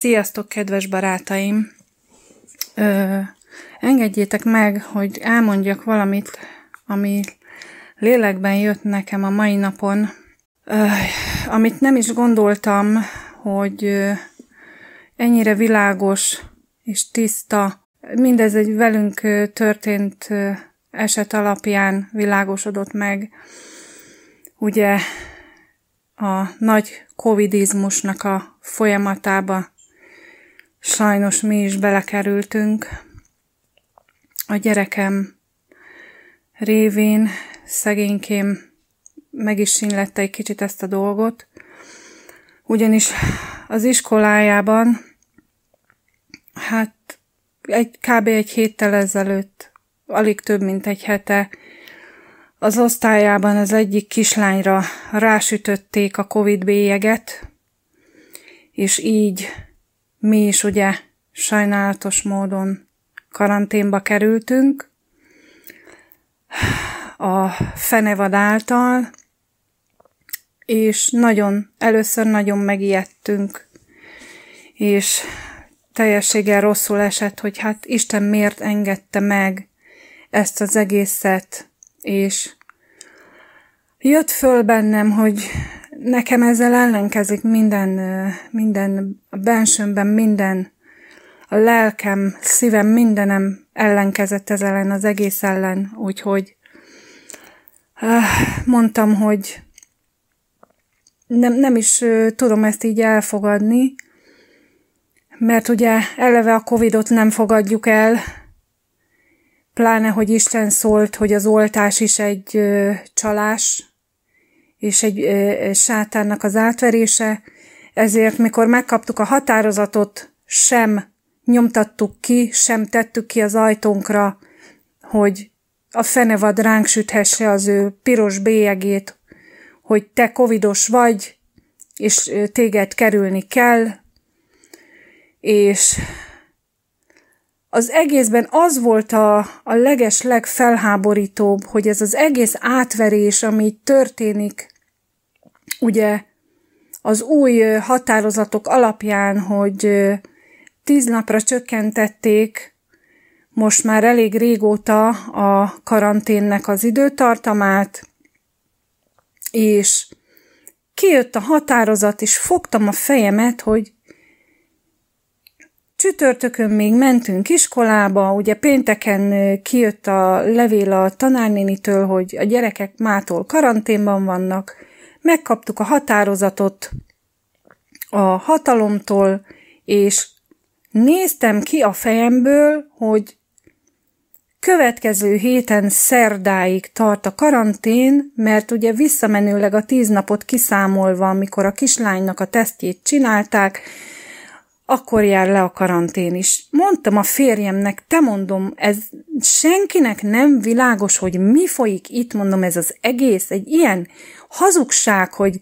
Sziasztok, kedves barátaim! Ö, engedjétek meg, hogy elmondjak valamit, ami lélekben jött nekem a mai napon, ö, amit nem is gondoltam, hogy ö, ennyire világos és tiszta. Mindez egy velünk történt eset alapján világosodott meg. Ugye a nagy covidizmusnak a folyamatába sajnos mi is belekerültünk. A gyerekem révén szegénykém meg is sinlette egy kicsit ezt a dolgot, ugyanis az iskolájában, hát egy, kb. egy héttel ezelőtt, alig több, mint egy hete, az osztályában az egyik kislányra rásütötték a Covid bélyeget, és így mi is ugye sajnálatos módon karanténba kerültünk. A fenevad által, és nagyon, először nagyon megijedtünk, és teljességgel rosszul esett, hogy hát Isten miért engedte meg ezt az egészet, és jött föl bennem, hogy nekem ezzel ellenkezik minden, minden a bensőmben, minden, a lelkem, szívem, mindenem ellenkezett ez ellen, az egész ellen, úgyhogy mondtam, hogy nem, nem is tudom ezt így elfogadni, mert ugye eleve a Covidot nem fogadjuk el, pláne, hogy Isten szólt, hogy az oltás is egy csalás, és egy sátánnak az átverése, ezért mikor megkaptuk a határozatot, sem nyomtattuk ki, sem tettük ki az ajtónkra, hogy a fenevad ránk süthesse az ő piros bélyegét, hogy te covidos vagy, és téged kerülni kell, és az egészben az volt a, a leges legfelháborítóbb, hogy ez az egész átverés, ami történik, ugye az új határozatok alapján, hogy tíz napra csökkentették most már elég régóta a karanténnek az időtartamát, és kijött a határozat, és fogtam a fejemet, hogy Csütörtökön még mentünk iskolába, ugye pénteken kijött a levél a tanárnénitől, hogy a gyerekek mától karanténban vannak, megkaptuk a határozatot a hatalomtól, és néztem ki a fejemből, hogy következő héten szerdáig tart a karantén, mert ugye visszamenőleg a tíz napot kiszámolva, amikor a kislánynak a tesztjét csinálták, akkor jár le a karantén is. Mondtam a férjemnek, te mondom, ez senkinek nem világos, hogy mi folyik itt, mondom, ez az egész, egy ilyen hazugság, hogy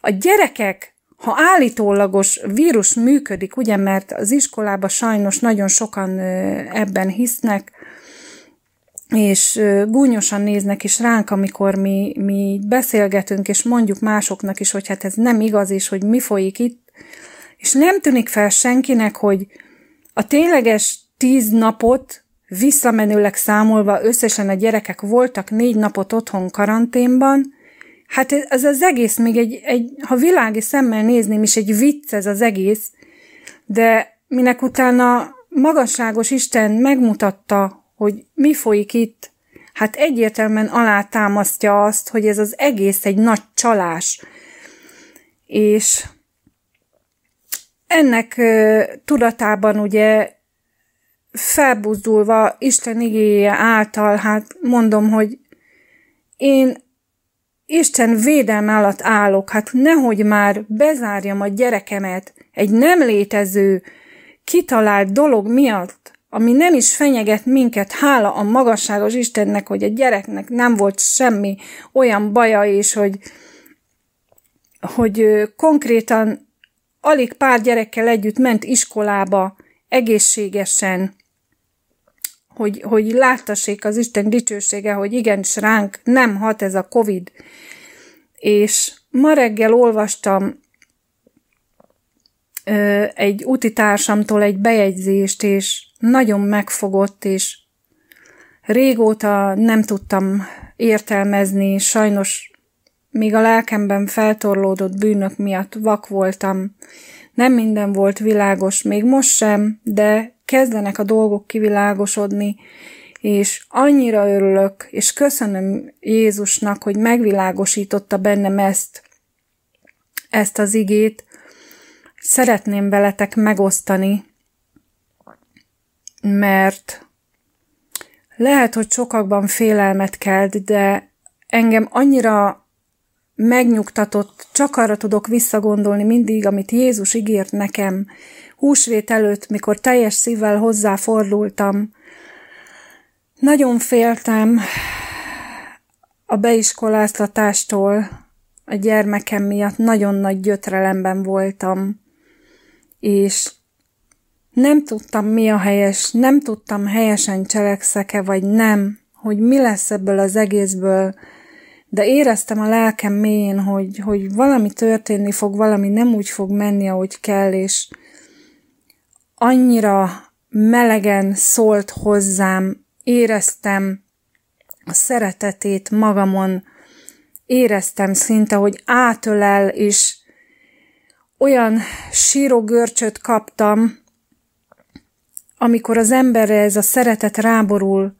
a gyerekek, ha állítólagos vírus működik, ugye, mert az iskolában sajnos nagyon sokan ebben hisznek, és gúnyosan néznek is ránk, amikor mi, mi beszélgetünk, és mondjuk másoknak is, hogy hát ez nem igaz, és hogy mi folyik itt, és nem tűnik fel senkinek, hogy a tényleges tíz napot visszamenőleg számolva összesen a gyerekek voltak négy napot otthon karanténban, hát ez az egész még egy, egy ha világi szemmel nézném is, egy vicc ez az egész, de minek utána magasságos Isten megmutatta, hogy mi folyik itt, hát egyértelműen alátámasztja azt, hogy ez az egész egy nagy csalás. És ennek tudatában ugye felbuzdulva Isten igéje által, hát mondom, hogy én Isten védelme alatt állok, hát nehogy már bezárjam a gyerekemet egy nem létező, kitalált dolog miatt, ami nem is fenyeget minket, hála a magasságos Istennek, hogy a gyereknek nem volt semmi olyan baja, és hogy, hogy konkrétan alig pár gyerekkel együtt ment iskolába egészségesen, hogy, hogy láttassék az Isten dicsősége, hogy igenis ránk nem hat ez a Covid. És ma reggel olvastam egy utitársamtól egy bejegyzést, és nagyon megfogott, és régóta nem tudtam értelmezni, sajnos még a lelkemben feltorlódott bűnök miatt vak voltam. Nem minden volt világos, még most sem, de kezdenek a dolgok kivilágosodni, és annyira örülök, és köszönöm Jézusnak, hogy megvilágosította bennem ezt, ezt az igét. Szeretném veletek megosztani, mert lehet, hogy sokakban félelmet kelt, de engem annyira megnyugtatott, csak arra tudok visszagondolni mindig, amit Jézus ígért nekem, húsvét előtt, mikor teljes szívvel hozzáfordultam. Nagyon féltem a beiskoláztatástól, a gyermekem miatt nagyon nagy gyötrelemben voltam, és nem tudtam, mi a helyes, nem tudtam helyesen cselekszeke, vagy nem, hogy mi lesz ebből az egészből, de éreztem a lelkem mélyén, hogy, hogy valami történni fog, valami nem úgy fog menni, ahogy kell, és annyira melegen szólt hozzám, éreztem a szeretetét magamon, éreztem szinte, hogy átölel, és olyan síró görcsöt kaptam, amikor az emberre ez a szeretet ráborul,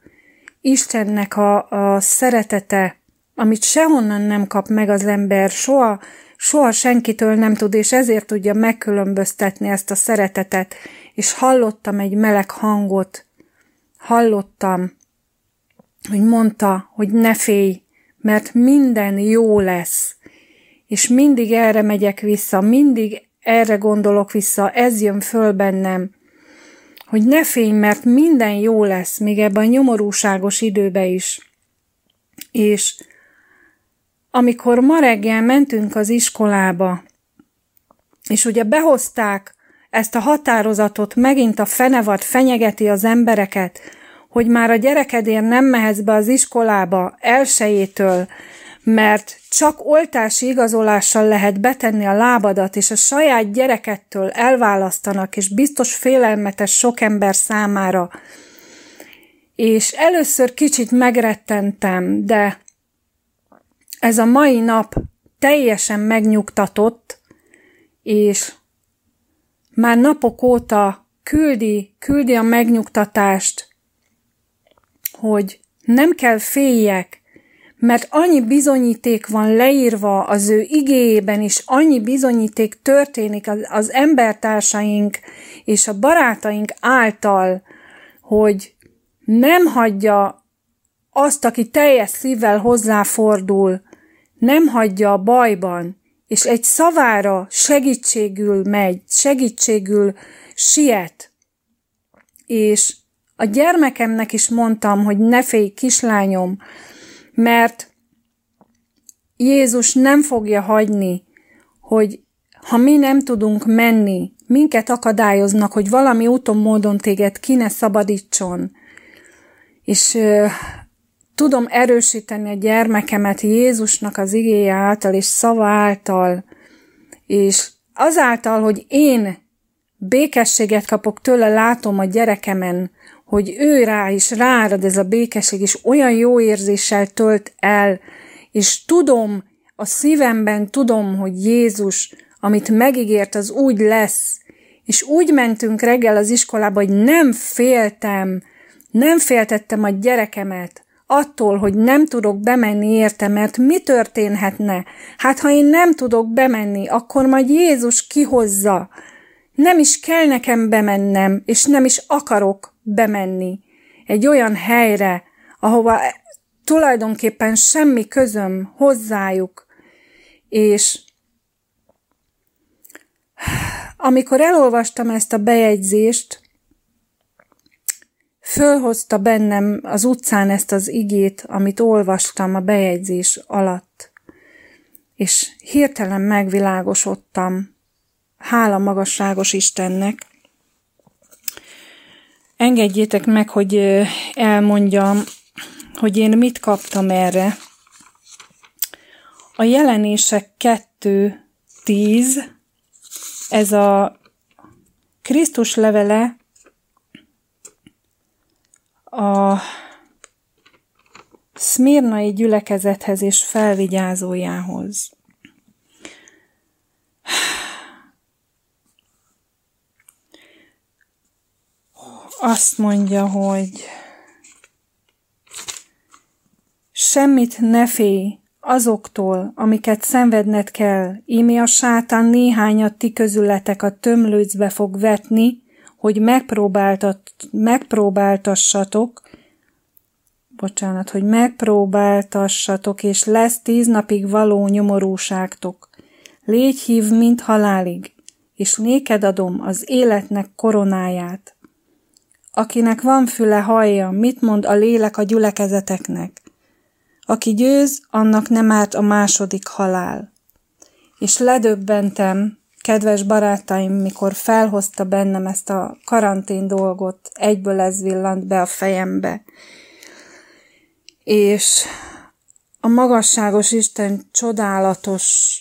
Istennek a, a szeretete, amit sehonnan nem kap meg az ember, soha, soha senkitől nem tud, és ezért tudja megkülönböztetni ezt a szeretetet, és hallottam egy meleg hangot, hallottam, hogy mondta, hogy ne félj, mert minden jó lesz. És mindig erre megyek vissza, mindig erre gondolok vissza, ez jön föl bennem, hogy ne félj, mert minden jó lesz, még ebben a nyomorúságos időbe is. És amikor ma reggel mentünk az iskolába, és ugye behozták ezt a határozatot, megint a fenevad fenyegeti az embereket, hogy már a gyerekedért nem mehetsz be az iskolába elsejétől, mert csak oltási igazolással lehet betenni a lábadat, és a saját gyerekettől elválasztanak, és biztos félelmetes sok ember számára. És először kicsit megrettentem, de ez a mai nap teljesen megnyugtatott, és már napok óta küldi, küldi a megnyugtatást, hogy nem kell féljek, mert annyi bizonyíték van leírva az ő igéjében is, annyi bizonyíték történik az, az embertársaink és a barátaink által, hogy nem hagyja azt, aki teljes szívvel hozzáfordul, nem hagyja a bajban, és egy szavára segítségül megy, segítségül siet. És a gyermekemnek is mondtam, hogy ne félj, kislányom, mert Jézus nem fogja hagyni, hogy ha mi nem tudunk menni, minket akadályoznak, hogy valami úton módon téged ki ne szabadítson. És tudom erősíteni a gyermekemet Jézusnak az igéje által és szava által, és azáltal, hogy én békességet kapok tőle, látom a gyerekemen, hogy ő rá is rárad ez a békesség, és olyan jó érzéssel tölt el, és tudom, a szívemben tudom, hogy Jézus, amit megígért, az úgy lesz, és úgy mentünk reggel az iskolába, hogy nem féltem, nem féltettem a gyerekemet, attól, hogy nem tudok bemenni érte, mert mi történhetne? Hát, ha én nem tudok bemenni, akkor majd Jézus kihozza. Nem is kell nekem bemennem, és nem is akarok bemenni egy olyan helyre, ahova tulajdonképpen semmi közöm hozzájuk, és amikor elolvastam ezt a bejegyzést, fölhozta bennem az utcán ezt az igét, amit olvastam a bejegyzés alatt, és hirtelen megvilágosodtam, hála magasságos Istennek. Engedjétek meg, hogy elmondjam, hogy én mit kaptam erre. A jelenések 2.10, ez a Krisztus levele a szmirnai gyülekezethez és felvigyázójához. Azt mondja, hogy semmit ne félj azoktól, amiket szenvedned kell, ímé a sátán néhányat ti közületek a tömlőcbe fog vetni, hogy megpróbáltat, megpróbáltassatok, bocsánat, hogy megpróbáltassatok, és lesz tíz napig való nyomorúságtok. Légy hív, mint halálig, és néked adom az életnek koronáját. Akinek van füle, hallja, mit mond a lélek a gyülekezeteknek. Aki győz, annak nem árt a második halál. És ledöbbentem, kedves barátaim, mikor felhozta bennem ezt a karantén dolgot, egyből ez villant be a fejembe. És a magasságos Isten csodálatos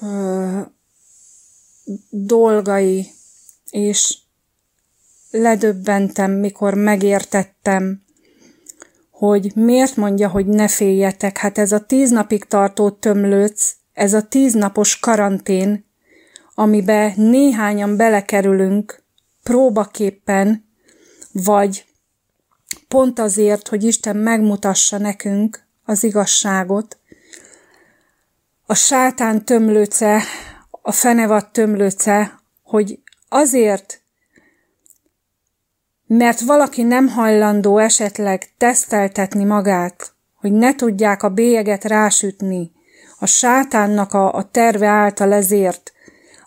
ö, dolgai, és ledöbbentem, mikor megértettem, hogy miért mondja, hogy ne féljetek. Hát ez a tíz napig tartó tömlőc, ez a tíz napos karantén, amibe néhányan belekerülünk próbaképpen, vagy pont azért, hogy Isten megmutassa nekünk az igazságot. A sátán tömlőce, a fenevad tömlőce, hogy azért mert valaki nem hajlandó esetleg teszteltetni magát, hogy ne tudják a bélyeget rásütni, a sátánnak a, a terve által ezért,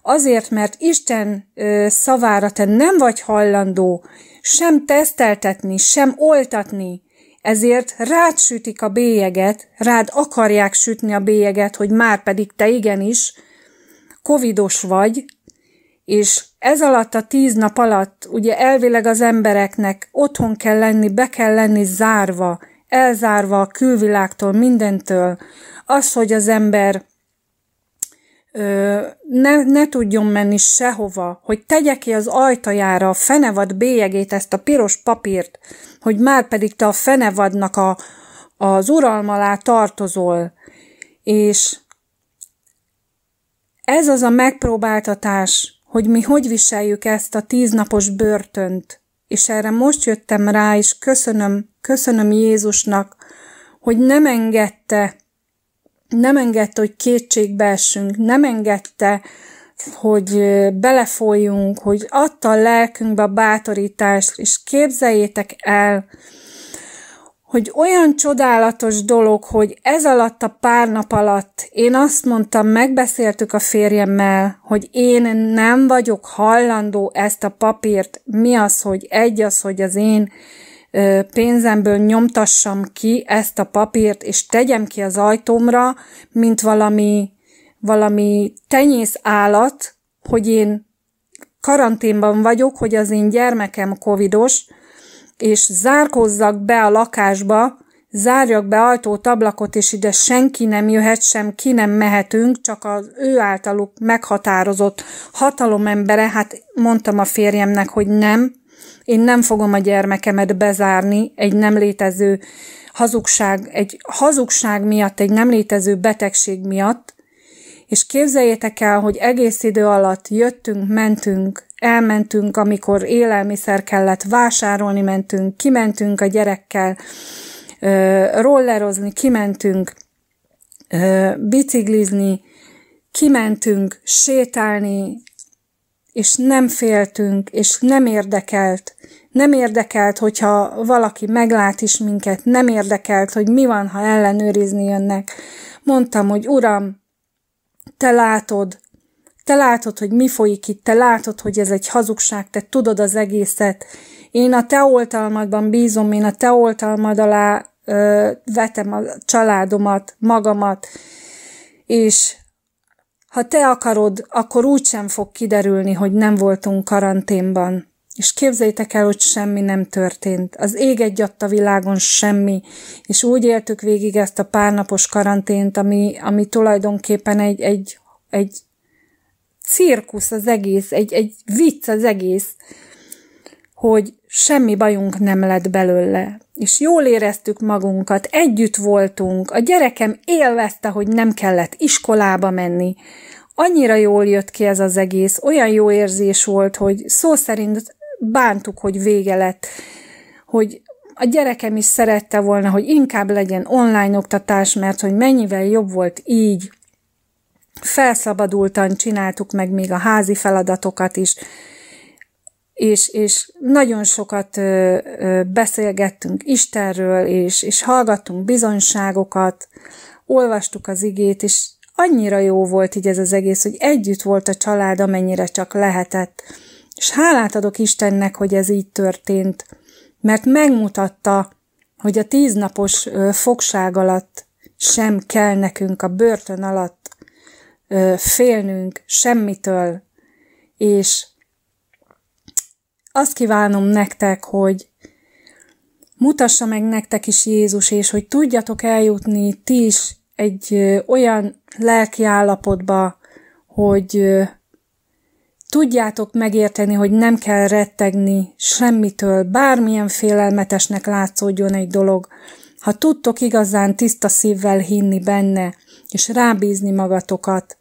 azért, mert Isten szavára te nem vagy hajlandó sem teszteltetni, sem oltatni, ezért rád sütik a bélyeget, rád akarják sütni a bélyeget, hogy már pedig te igenis covidos vagy, és ez alatt a tíz nap alatt ugye elvileg az embereknek otthon kell lenni, be kell lenni zárva, elzárva a külvilágtól, mindentől. Az, hogy az ember ne, ne tudjon menni sehova, hogy tegye ki az ajtajára a fenevad bélyegét, ezt a piros papírt, hogy már pedig te a fenevadnak a, az uralma alá tartozol, és ez az a megpróbáltatás, hogy mi hogy viseljük ezt a tíznapos börtönt, és erre most jöttem rá, és köszönöm, köszönöm Jézusnak, hogy nem engedte, nem engedte, hogy kétségbe essünk, nem engedte, hogy belefolyjunk, hogy adta a lelkünkbe a bátorítást, és képzeljétek el, hogy olyan csodálatos dolog, hogy ez alatt a pár nap alatt én azt mondtam, megbeszéltük a férjemmel, hogy én nem vagyok hallandó ezt a papírt, mi az, hogy egy az, hogy az én pénzemből nyomtassam ki ezt a papírt, és tegyem ki az ajtómra, mint valami, valami tenyész állat, hogy én karanténban vagyok, hogy az én gyermekem covidos, és zárkozzak be a lakásba, zárjak be ajtót, ablakot, és ide senki nem jöhet, sem ki nem mehetünk, csak az ő általuk meghatározott hatalomembere, hát mondtam a férjemnek, hogy nem, én nem fogom a gyermekemet bezárni egy nem létező hazugság, egy hazugság miatt, egy nem létező betegség miatt, és képzeljétek el, hogy egész idő alatt jöttünk, mentünk, elmentünk, amikor élelmiszer kellett, vásárolni mentünk, kimentünk a gyerekkel, rollerozni, kimentünk, biciklizni, kimentünk, sétálni, és nem féltünk, és nem érdekelt, nem érdekelt, hogyha valaki meglát is minket, nem érdekelt, hogy mi van, ha ellenőrizni jönnek. Mondtam, hogy Uram, te látod, te látod, hogy mi folyik itt, te látod, hogy ez egy hazugság, te tudod az egészet. Én a te oltalmadban bízom, én a te oltalmad alá ö, vetem a családomat, magamat, és ha te akarod, akkor úgysem fog kiderülni, hogy nem voltunk karanténban. És képzeljétek el, hogy semmi nem történt. Az ég egy a világon semmi. És úgy éltük végig ezt a párnapos karantént, ami, ami tulajdonképpen egy, egy, egy cirkusz az egész, egy, egy vicc az egész, hogy semmi bajunk nem lett belőle, és jól éreztük magunkat, együtt voltunk, a gyerekem élvezte, hogy nem kellett iskolába menni, annyira jól jött ki ez az egész, olyan jó érzés volt, hogy szó szerint bántuk, hogy vége lett, hogy a gyerekem is szerette volna, hogy inkább legyen online oktatás, mert hogy mennyivel jobb volt így. Felszabadultan csináltuk meg még a házi feladatokat is, és, és nagyon sokat ö, ö, beszélgettünk Istenről, és, és hallgattunk bizonyságokat, olvastuk az igét, és annyira jó volt így ez az egész, hogy együtt volt a család, amennyire csak lehetett. És hálát adok Istennek, hogy ez így történt, mert megmutatta, hogy a tíznapos fogság alatt sem kell nekünk a börtön alatt félnünk semmitől, és azt kívánom nektek, hogy mutassa meg nektek is Jézus, és hogy tudjatok eljutni ti is egy olyan lelki állapotba, hogy tudjátok megérteni, hogy nem kell rettegni semmitől, bármilyen félelmetesnek látszódjon egy dolog, ha tudtok igazán tiszta szívvel hinni benne, és rábízni magatokat,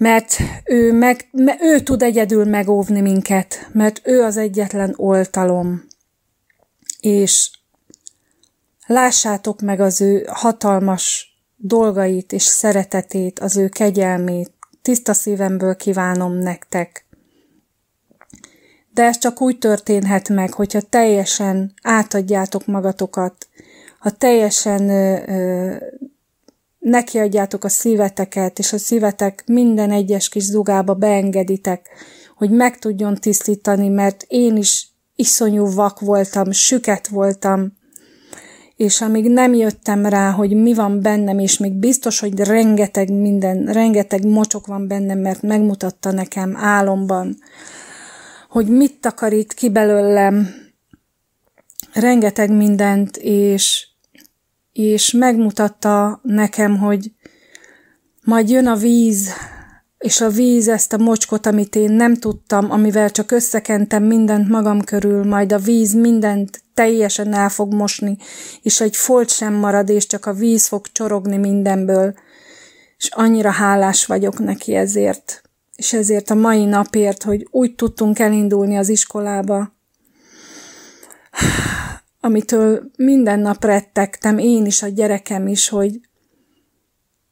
mert ő, meg, ő tud egyedül megóvni minket, mert ő az egyetlen oltalom. És lássátok meg az ő hatalmas dolgait és szeretetét, az ő kegyelmét. Tiszta szívemből kívánom nektek. De ez csak úgy történhet meg, hogyha teljesen átadjátok magatokat, ha teljesen ö, ö, nekiadjátok a szíveteket, és a szívetek minden egyes kis zugába beengeditek, hogy meg tudjon tisztítani, mert én is iszonyú vak voltam, süket voltam, és amíg nem jöttem rá, hogy mi van bennem, és még biztos, hogy rengeteg minden, rengeteg mocsok van bennem, mert megmutatta nekem álomban, hogy mit takarít ki belőlem, rengeteg mindent, és, és megmutatta nekem, hogy majd jön a víz, és a víz ezt a mocskot, amit én nem tudtam, amivel csak összekentem mindent magam körül, majd a víz mindent teljesen el fog mosni, és egy folt sem marad, és csak a víz fog csorogni mindenből, és annyira hálás vagyok neki ezért, és ezért a mai napért, hogy úgy tudtunk elindulni az iskolába, amitől minden nap rettegtem, én is, a gyerekem is, hogy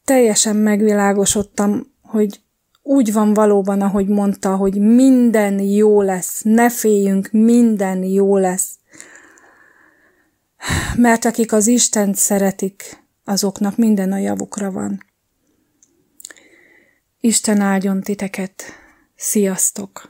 teljesen megvilágosodtam, hogy úgy van valóban, ahogy mondta, hogy minden jó lesz, ne féljünk, minden jó lesz. Mert akik az Istent szeretik, azoknak minden a javukra van. Isten áldjon titeket. Sziasztok!